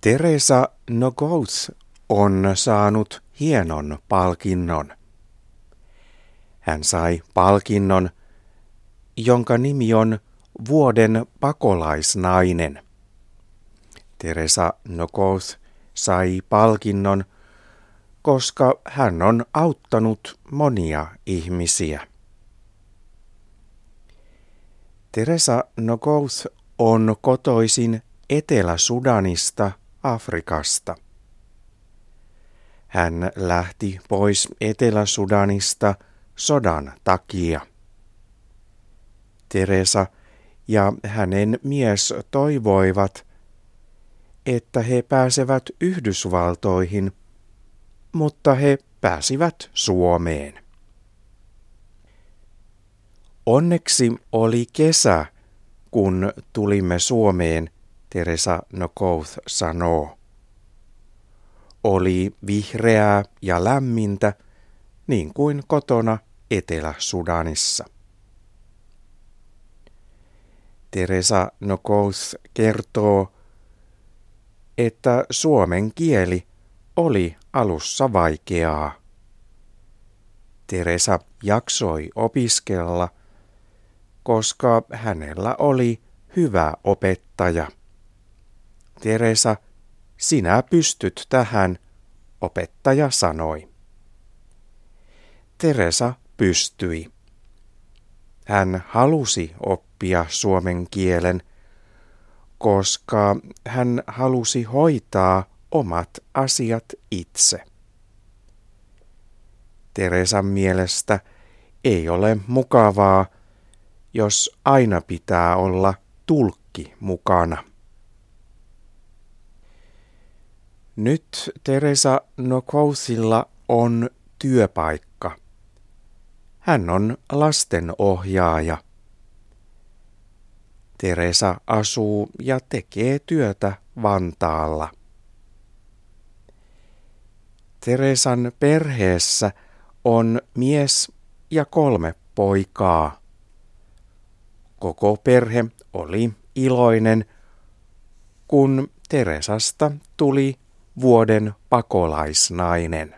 Teresa Nogous on saanut hienon palkinnon. Hän sai palkinnon, jonka nimi on vuoden pakolaisnainen. Teresa Nogous sai palkinnon, koska hän on auttanut monia ihmisiä. Teresa Nogous on kotoisin Etelä-Sudanista Afrikasta. Hän lähti pois Etelä-Sudanista sodan takia. Teresa ja hänen mies toivoivat, että he pääsevät Yhdysvaltoihin, mutta he pääsivät Suomeen. Onneksi oli kesä, kun tulimme Suomeen, Teresa Nokouth sanoo. Oli vihreää ja lämmintä, niin kuin kotona Etelä-Sudanissa. Teresa Nokouth kertoo, että suomen kieli oli alussa vaikeaa. Teresa jaksoi opiskella, koska hänellä oli hyvä opettaja. Teresa, sinä pystyt tähän, opettaja sanoi. Teresa pystyi. Hän halusi oppia suomen kielen, koska hän halusi hoitaa omat asiat itse. Teresan mielestä ei ole mukavaa, jos aina pitää olla tulkki mukana. Nyt Teresa Nokousilla on työpaikka. Hän on lastenohjaaja. Teresa asuu ja tekee työtä Vantaalla. Teresan perheessä on mies ja kolme poikaa. Koko perhe oli iloinen, kun Teresasta tuli vuoden pakolaisnainen.